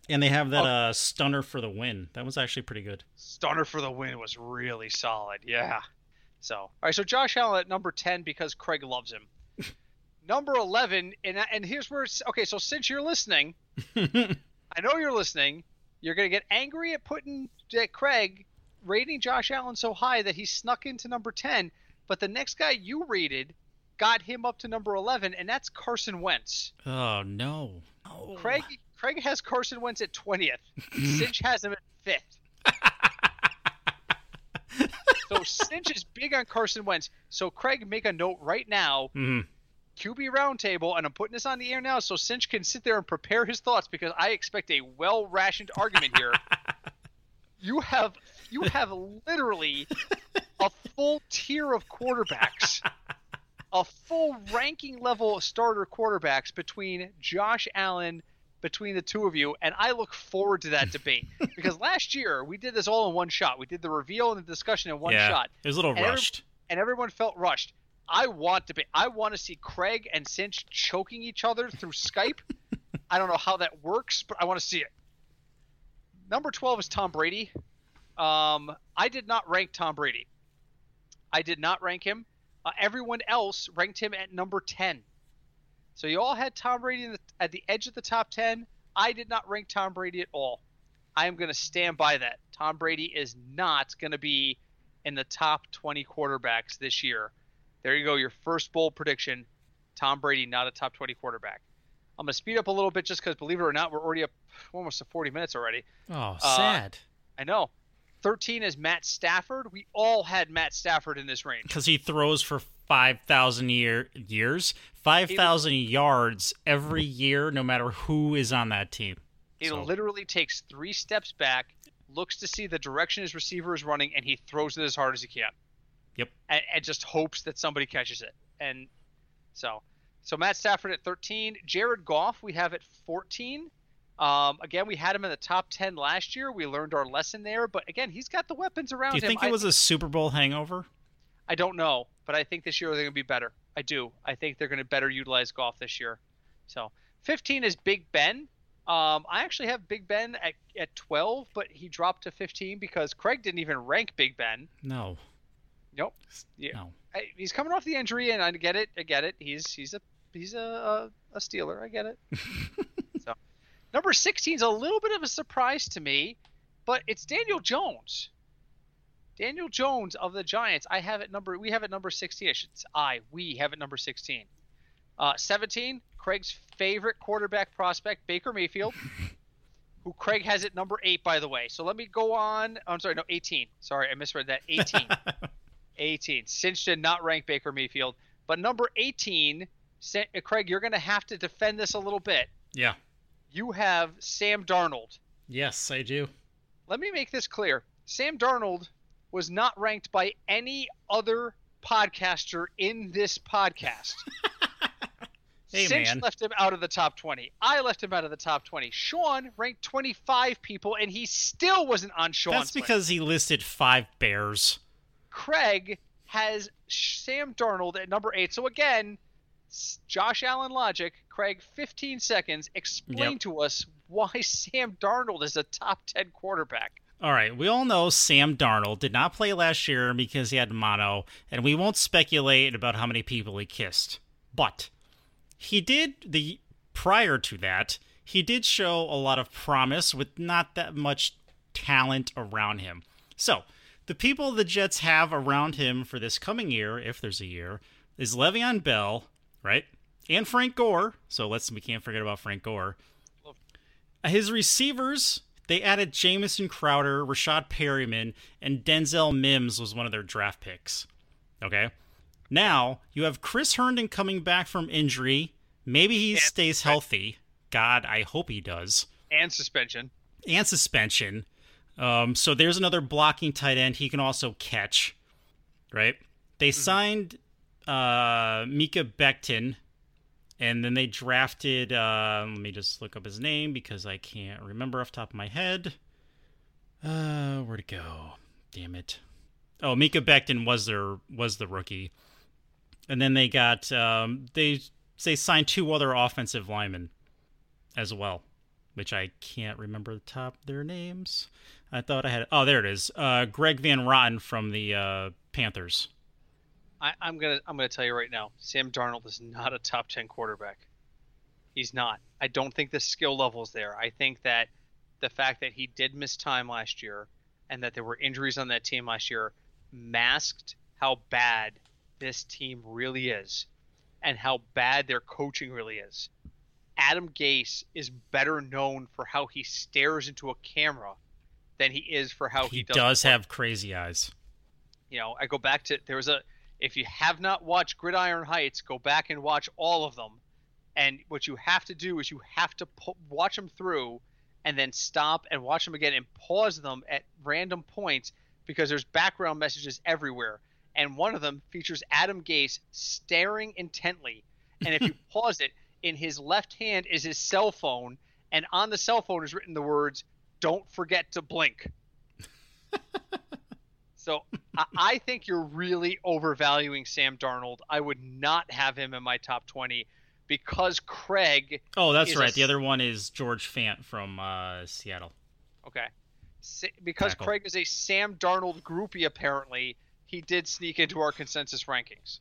And they have that Oh. uh, stunner for the win. That was actually pretty good. Stunner for the win was really solid. Yeah. So, all right. So Josh Allen at number 10 because Craig loves him. number 11, and and here's where it's okay. So since you're listening, I know you're listening. You're gonna get angry at putting at Craig rating Josh Allen so high that he snuck into number 10. But the next guy you rated got him up to number 11, and that's Carson Wentz. oh no. Oh. Craig Craig has Carson Wentz at 20th. Cinch has him at fifth. so Cinch is big on Carson Wentz. So Craig, make a note right now. Mhm. QB roundtable, and I'm putting this on the air now, so Cinch can sit there and prepare his thoughts because I expect a well-rationed argument here. you have you have literally a full tier of quarterbacks, a full ranking level of starter quarterbacks between Josh Allen, between the two of you, and I look forward to that debate because last year we did this all in one shot. We did the reveal and the discussion in one yeah, shot It was a little And every- rushed. and everyone felt rushed. I want to be. I want to see Craig and Cinch choking each other through Skype. I don't know how that works, but I want to see it. number 12 is Tom Brady. Um, I did not rank Tom Brady. I did not rank him. Uh, everyone else ranked him at number 10. So you all had Tom Brady the, at the edge of the top 10. I did not rank Tom Brady at all. I am going to stand by that. Tom Brady is not going to be in the top 20 quarterbacks this year. There you go, your first bold prediction. Tom Brady, not a top 20 quarterback. I'm going to speed up a little bit just because, believe it or not, we're already up almost to 40 minutes already. Oh, sad. Uh, I know. 13 is Matt Stafford. We all had Matt Stafford in this range. Because he throws for 5,000 year, years, 5,000 yards every year, no matter who is on that team. It so. literally takes three steps back, looks to see the direction his receiver is running, and he throws it as hard as he can. Yep. And, and just hopes that somebody catches it. And so, so Matt Stafford at 13, Jared Goff we have at 14. Um, again, we had him in the top 10 last year. We learned our lesson there, but again, he's got the weapons around him. Do you think him. it was a Super Bowl hangover? I don't know, but I think this year they're going to be better. I do. I think they're going to better utilize Goff this year. So 15 is Big Ben. Um, I actually have Big Ben at, at 12, but he dropped to 15 because Craig didn't even rank Big Ben. No. Nope. Yeah. No. I, he's coming off the injury, and I get it. I get it. He's he's a he's a a, a Steeler. I get it. so number 16 is a little bit of a surprise to me, but it's Daniel Jones. Daniel Jones of the Giants. I have it number. We have it number 16. I should. I we have it number 16. Uh, 17. Craig's favorite quarterback prospect, Baker Mayfield, who Craig has at number eight, by the way. So let me go on. I'm sorry, no, 18. Sorry, I misread that. 18. 18. Cinch did not rank Baker Mayfield, but number 18. Uh, Craig, you're going to have to defend this a little bit. Yeah. You have Sam Darnold. Yes, I do. Let me make this clear. Sam Darnold was not ranked by any other podcaster in this podcast. hey, Cinch man. left him out of the top 20. I left him out of the top 20. Sean ranked 25 people, and he still wasn't on Sean's That's because list. he listed five bears. Craig has Sam Darnold at number eight. So again, Josh Allen logic. Craig, 15 seconds. Explain Yep. to us why Sam Darnold is a top 10 quarterback. All right, we all know Sam Darnold did not play last year because he had mono, and we won't speculate about how many people he kissed. But he did the prior to that, he did show a lot of promise with not that much talent around him. So, the people the Jets have around him for this coming year, if there's a year, is Le'Veon Bell, right? And Frank Gore. So let's we can't forget about Frank Gore. His receivers, they added Jamison Crowder, Rashad Perriman, and Denzel Mims was one of their draft picks. Okay. Now you have Chris Herndon coming back from injury. Maybe he And stays healthy. God, I hope he does. And suspension. And suspension. Um, so there's another blocking tight end he can also catch. Right? They signed uh, Mekhi Becton, and then they drafted. Uh, let me just look up his name because I can't remember off top of my head. Uh, where'd it go? Damn it! Oh, Mekhi Becton was their was the rookie, and then they got um, they they signed two other offensive linemen as well, which I can't remember the top their names. I thought I had. Oh, there it is. Uh, Greg Van Roten from the uh, Panthers. I, I'm gonna I'm gonna tell you right now, Sam Darnold is not a top ten quarterback. He's not. I don't think the skill level is there. I think that the fact that he did miss time last year and that there were injuries on that team last year masked how bad this team really is and how bad their coaching really is. Adam Gase is better known for how he stares into a camera than he is for how he, does. he does. does have crazy eyes. You know, I go back to there was a if you have not watched Gridiron Heights, go back and watch all of them. And what you have to do is you have to po- watch them through and then stop and watch them again and pause them at random points because there's background messages everywhere. And one of them features Adam Gase staring intently. And if you pause it, in his left hand is his cell phone, and on the cell phone is written the words, Don't forget to blink. So I, I think you're really overvaluing Sam Darnold. I would not have him in my top 20 because Craig. Oh, that's right. a The other one is George Fant from uh, Seattle. Okay. Sa- because Tackle. Craig is a Sam Darnold groupie, apparently, he did sneak into our consensus rankings.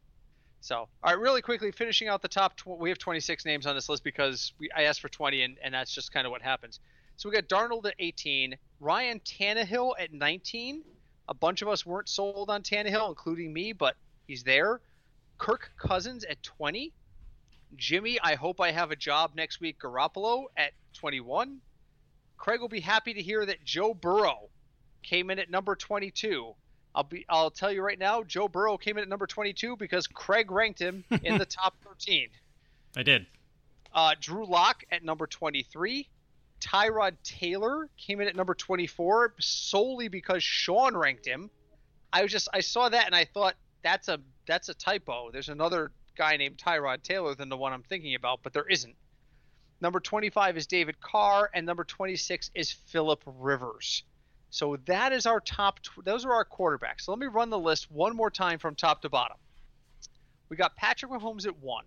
So, all right, really quickly, finishing out the top, tw- we have 26 names on this list because we, I asked for 20, and, and that's just kind of what happens. So we got Darnold at 18, Ryan Tannehill at 19. A bunch of us weren't sold on Tannehill, including me, but he's there. Kirk Cousins at 20. Jimmy, I hope I have a job next week. Garoppolo at 21. Craig will be happy to hear that Joe Burrow came in at number 22. I'll be I'll tell you right now, Joe Burrow came in at number 22 because Craig ranked him in the top 13. I did. Uh, Drew Lock at number 23. Tyrod Taylor came in at number 24 solely because Sean ranked him. I was just I saw that and I thought that's a that's a typo. There's another guy named Tyrod Taylor than the one I'm thinking about, but there isn't. Number 25 is David Carr and number 26 is Philip Rivers. So that is our top tw- those are our quarterbacks. So let me run the list one more time from top to bottom. We got Patrick Mahomes at 1,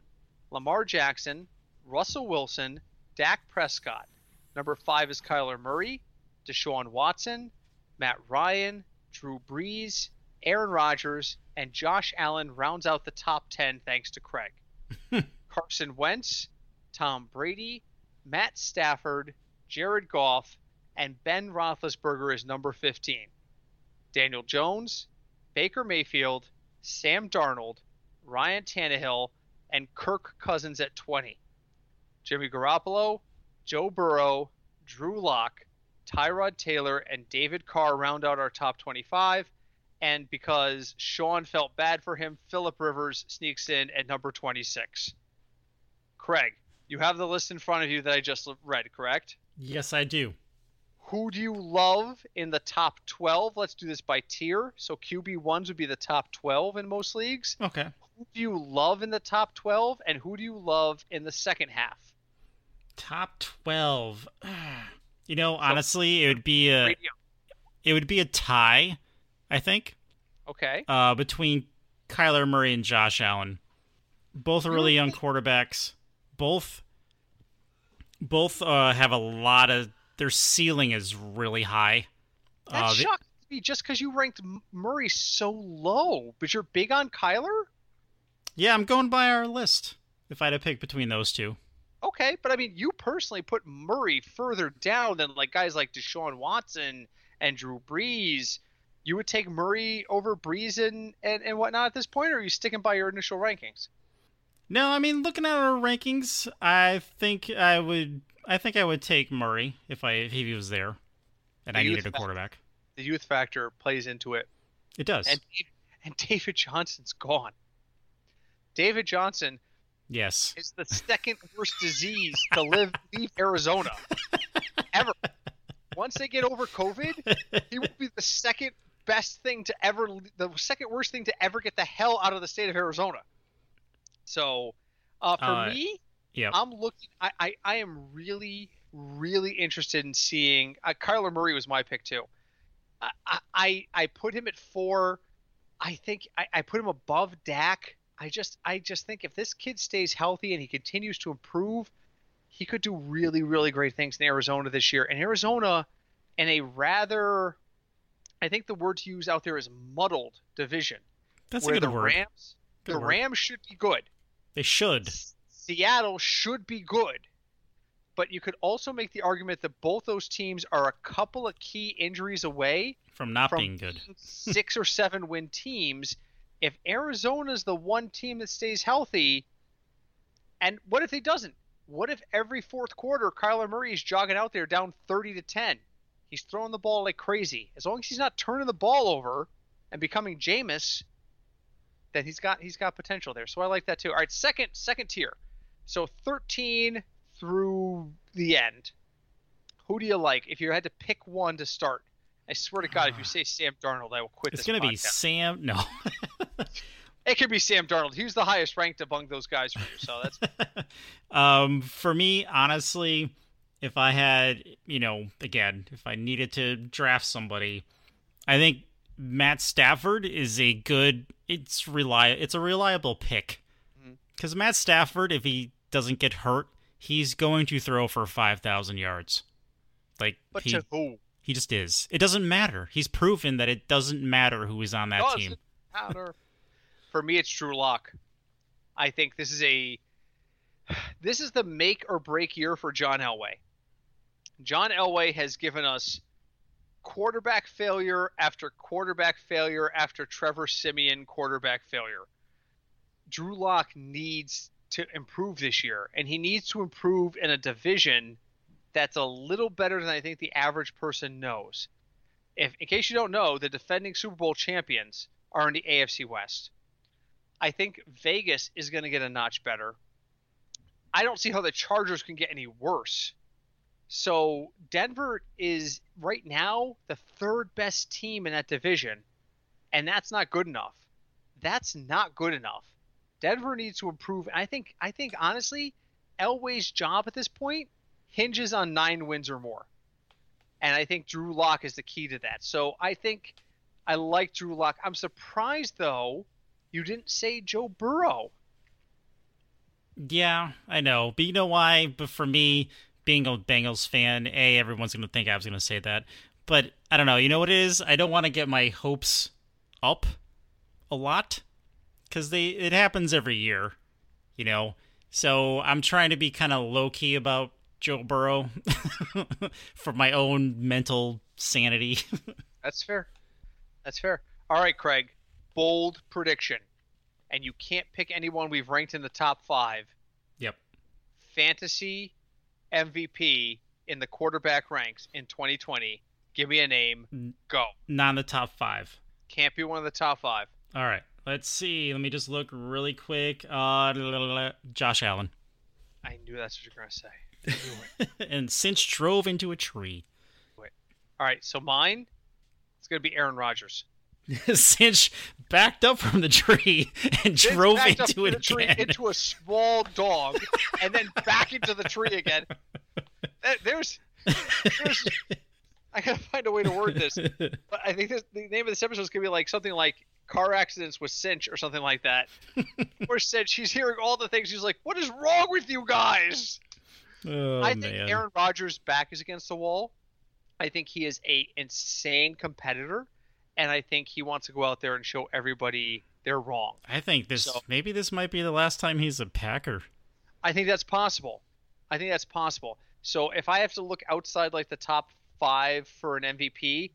Lamar Jackson, Russell Wilson, Dak Prescott. Number five is Kyler Murray, Deshaun Watson, Matt Ryan, Drew Brees, Aaron Rodgers, and Josh Allen rounds out the top 10 thanks to Craig. Carson Wentz, Tom Brady, Matt Stafford, Jared Goff, and Ben Roethlisberger is number 15. Daniel Jones, Baker Mayfield, Sam Darnold, Ryan Tannehill, and Kirk Cousins at 20. Jimmy Garoppolo, Joe Burrow, Drew Lock, Tyrod Taylor, and David Carr round out our top 25. And because Sean felt bad for him, Philip Rivers sneaks in at number 26. Craig, you have the list in front of you that I just read, correct? Yes, I do. Who do you love in the top 12? Let's do this by tier. So QB1s would be the top 12 in most leagues. Okay. Who do you love in the top 12? And who do you love in the second half? Top 12. You know, honestly, it would be a Radio. it would be a tie, I think, Okay. uh, between Kyler Murray and Josh Allen. Both are really young quarterbacks. Both both uh, have a lot of their ceiling is really high. That Uh, they- shocked me just because you ranked Murray so low. But you're big on Kyler? yeah, I'm going by our list. If I had to pick between those two, Okay, but I mean, you personally put Murray further down than like guys like Deshaun Watson and Drew Brees. You would take Murray over Brees and, and, and whatnot at this point, or are you sticking by your initial rankings? no, I mean looking at our rankings, I think I would I think I would take Murray if I if he was there, and The I needed a factor. quarterback. The youth factor plays into it. It does. And and David Johnson's gone. David Johnson yes. is the second worst disease to live leave Arizona ever. Once they get over COVID, he will be the second best thing to ever, the second worst thing to ever get the hell out of the state of Arizona. So, uh, for Uh, me, Yep. I'm looking. I, I, I am really, really interested in seeing. Uh, Kyler Murray was my pick too. I, I- I, I put him at four. I think I, I put him above Dak. I just, I just think if this kid stays healthy and he continues to improve, he could do really, really great things in Arizona this year. And Arizona, in a rather, I think the word to use out there is muddled division, That's a where good the word. Rams, Good the word. Rams should be good. They should. Seattle should be good. But you could also make the argument that both those teams are a couple of key injuries away From not from being good. six or seven win teams. If Arizona's the one team that stays healthy, and what if he doesn't? What if every fourth quarter Kyler Murray is jogging out there down 30 to 10? He's throwing the ball like crazy. As long as he's not turning the ball over and becoming Jameis, then he's got he's got potential there. So I like that too. All right, second second tier. So 13 through the end. Who do you like? If you had to pick one to start, I swear to God, if you say Sam Darnold, I will quit It's this gonna be. Sam. No. It could be Sam Darnold. He was the highest ranked among those guys for you, so that's um, for me, honestly, if I had, you know, again, if I needed to draft somebody, I think Matt Stafford is a good. It's reli- It's a reliable pick because Matt Stafford, if he doesn't get hurt, he's going to throw for five thousand yards. Like but he, to who? He just is. It doesn't matter. He's proven that it doesn't matter who is on that Doesn't team. matter. For me, it's Drew Lock. I think this is a this is the make or break year for John Elway. John Elway has given us quarterback failure after quarterback failure after Trevor Siemian quarterback failure. Drew Lock needs to improve this year, and he needs to improve in a division that's a little better than I think the average person knows. If, in case you don't know, the defending Super Bowl champions are in the AFC West. I think Vegas is going to get a notch better. I don't see how the Chargers can get any worse. So Denver is right now the third best team in that division, and that's not good enough. That's not good enough. Denver needs to improve. I think I think honestly, Elway's job at this point hinges on nine wins or more. And I think Drew Lock is the key to that. So I think I like Drew Lock. I'm surprised though you didn't say Joe Burrow. Yeah, I know. But you know why? But for me, being a Bengals fan, A, everyone's going to think I was going to say that. But I don't know. You know what it is? I don't want to get my hopes up a lot because they it happens every year, you know. So I'm trying to be kind of low key about Joe Burrow for my own mental sanity. That's fair. That's fair. All right, Craig. Bold prediction. And you can't pick anyone we've ranked in the top five. Yep. Fantasy MVP in the quarterback ranks in 2020. Give me a name. Go. Not in the top five. Can't be one of the top five. All right. Let's see. Let me just look really quick. Uh, Josh Allen. I knew that's what you're going to say. I knew it. and Cinch drove into a tree. Wait. All right, so mine, it's going to be Aaron Rodgers. Cinch backed up from the tree and Then drove into it tree again. into a small dog, and then back into the tree again. There's, there's, I gotta find a way to word this, but I think this, the name of this episode is gonna be like something like car accidents with Cinch or something like that. Or Cinch, he's hearing all the things. He's like, "What is wrong with you guys?" oh, I think man. Aaron Rodgers' back is against the wall. I think he is a insane competitor, and I think he wants to go out there and show everybody they're wrong. I think this So- maybe this might be the last time he's a Packer. I think that's possible. I think that's possible. So if I have to look outside like the top five for an MVP,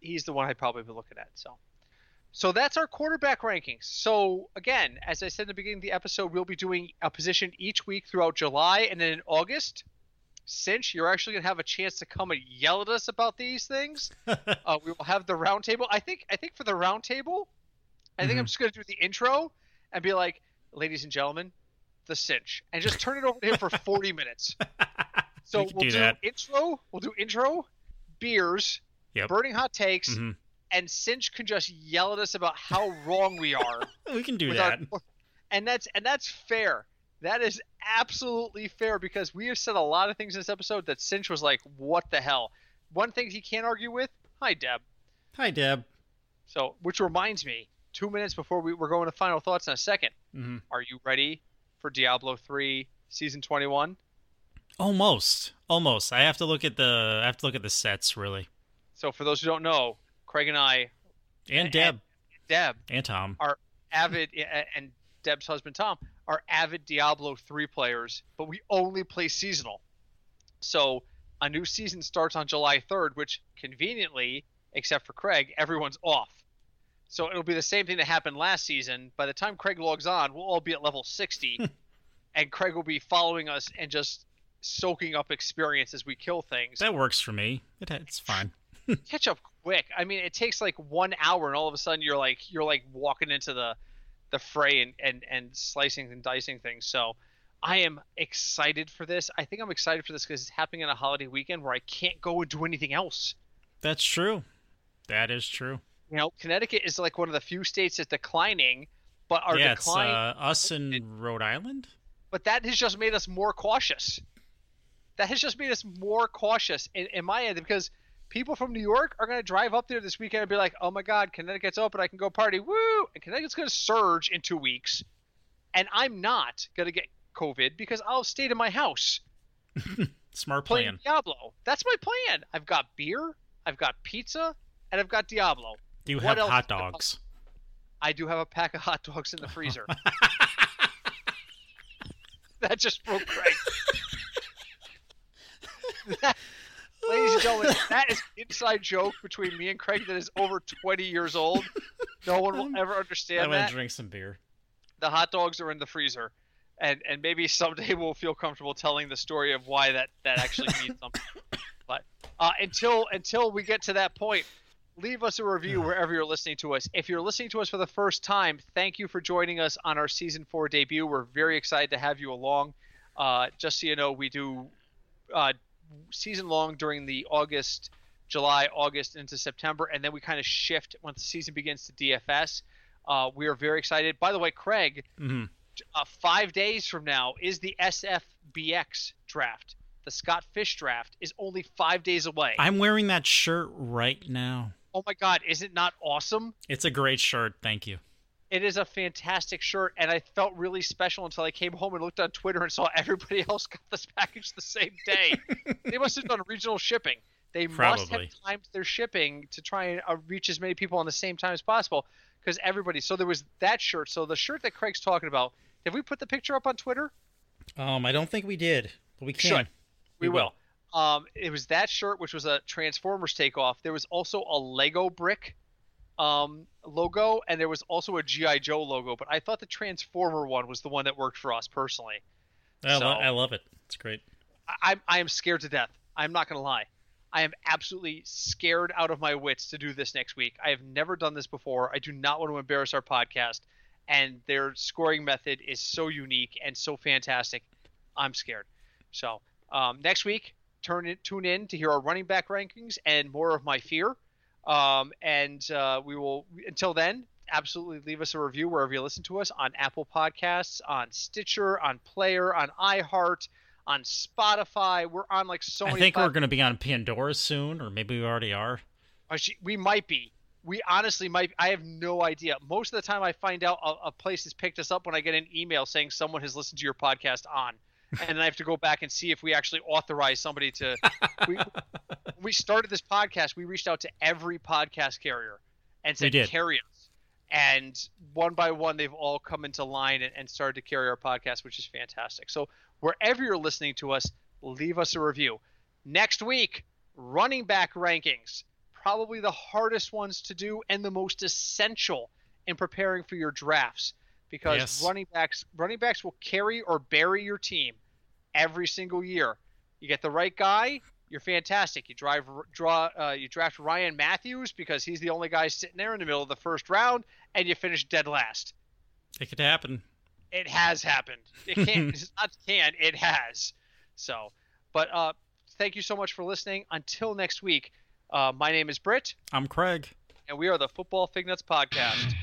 he's the one I'd probably be looking at. So, so that's our quarterback rankings. So again, as I said in the beginning of the episode, we'll be doing a position each week throughout July, and then in August, Cinch, you're actually gonna have a chance to come and yell at us about these things. uh, we will have the roundtable. I think. I think for the roundtable, I think I'm Mhm. just gonna do the intro and be like, "Ladies and gentlemen, the cinch," and just turn it over to him for 40 minutes. So We will do do that. intro. We'll do intro, beers, Yep. burning hot takes, Mhm. and Cinch can just yell at us about how wrong we are. We can do that. our- and that's and that's fair. That is absolutely fair because we have said a lot of things in this episode that Cinch was like, "What the hell?" One thing he can't argue with. Hi, Deb. Hi, Deb. So, which reminds me, two minutes before we, we're going to final thoughts in a second. hmm Are you ready for Diablo 3 season 21? Almost, almost. I have to look at the. I have to look at the sets really. So, for those who don't know, Craig and I, And Deb Deb, and Tom. Are avid, and Deb's husband Tom are avid Diablo 3 players, but we only play seasonal. So, a new season starts on July 3rd, which conveniently, except for Craig, everyone's off. So it'll be the same thing that happened last season. By the time Craig logs on, we'll all be at level 60, and Craig will be following us and just soaking up experience as we kill things. That works for me. It, it's fine. Catch up quick. I mean, it takes like one hour, and all of a sudden you're like you're like walking into the the fray and and and slicing and dicing things. So I am excited for this. I think I'm excited for this because it's happening on a holiday weekend where I can't go and do anything else. That's true. That is true. You know, Connecticut is like one of the few states that's declining, but our yeah, decline, uh, us in Rhode Island. but that has just made us more cautious. That has just made us more cautious in, in my end because people from New York are going to drive up there this weekend and be like, "Oh my God, Connecticut's open! I can go party! Woo!" And Connecticut's going to surge in two weeks, and I'm not going to get COVID because I'll stay in my house Smart plan. Diablo. That's my plan. I've got beer. I've got pizza, and I've got Diablo. Do you What have hot dogs? I do have a pack of hot dogs in the freezer. that just broke Craig. That- ladies and gentlemen, that is an inside joke between me and Craig that is over 20 years old. No one will ever understand I'm understand gonna drink some beer. The hot dogs are in the freezer, and and maybe someday we'll feel comfortable telling the story of why that that actually means something. But uh, until until we get to that point, leave us a review wherever you're listening to us. If you're listening to us for the first time, thank you for joining us on our season four debut. We're very excited to have you along. Uh, just so you know, we do uh, season long during the August, July, August into September, and then we kind of shift once the season begins to DFS. Uh, we are very excited. By the way, Craig, hmm uh, five days from now is the SFBX draft. The Scott Fish draft is only five days away. I'm wearing that shirt right now. oh my God, is it not awesome? It's a great shirt. Thank you. It is a fantastic shirt, and I felt really special until I came home and looked on Twitter and saw everybody else got this package the same day. they must have done regional shipping. They must have timed their shipping to try and uh, reach as many people on the same time as possible because everybody. So there was that shirt. So the shirt that Craig's talking about, did we put the picture up on Twitter? Um, I don't think we did, but we can. Should. We We will. Um, it was that shirt, which was a Transformers takeoff. There was also a Lego brick um, logo, and there was also a GI Joe logo. But I thought the Transformer one was the one that worked for us personally. I, So- lo- I love it. It's great. I, I am scared to death. I'm not gonna lie. I am absolutely scared out of my wits to do this next week. I have never done this before. I do not want to embarrass our podcast, and their scoring method is so unique and so fantastic. I'm scared. So um, next week, turn in, tune in to hear our running back rankings and more of my fear. Um, and uh, we will until then. Absolutely leave us a review wherever you listen to us on Apple Podcasts, on Stitcher, on Player, on iHeart, on Spotify. We're on like so I many. think we're going to be on Pandora soon, or maybe we already are. Uh, We might be. We honestly might. I have no idea. Most of the time, I find out a, a place has picked us up when I get an email saying someone has listened to your podcast on, and then I have to go back and see if we actually authorize somebody to. we, we started this podcast, we reached out to every podcast carrier and said carry us, and one by one, they've all come into line and, and started to carry our podcast, which is fantastic. So wherever you're listening to us, leave us a review. Next week, running back rankings probably the hardest ones to do and the most essential in preparing for your drafts because Yes. running backs running backs will carry or bury your team every single year. You get the right guy, you're fantastic. You drive draw uh, you draft Ryan Mathews because he's the only guy sitting there in the middle of the first round and you finish dead last. It could happen. It has happened. It can't it's not can, it has. So, but uh thank you so much for listening. Until next week, uh, my name is Britt I'm Craig. and we are the Football Fig Nuts Podcast.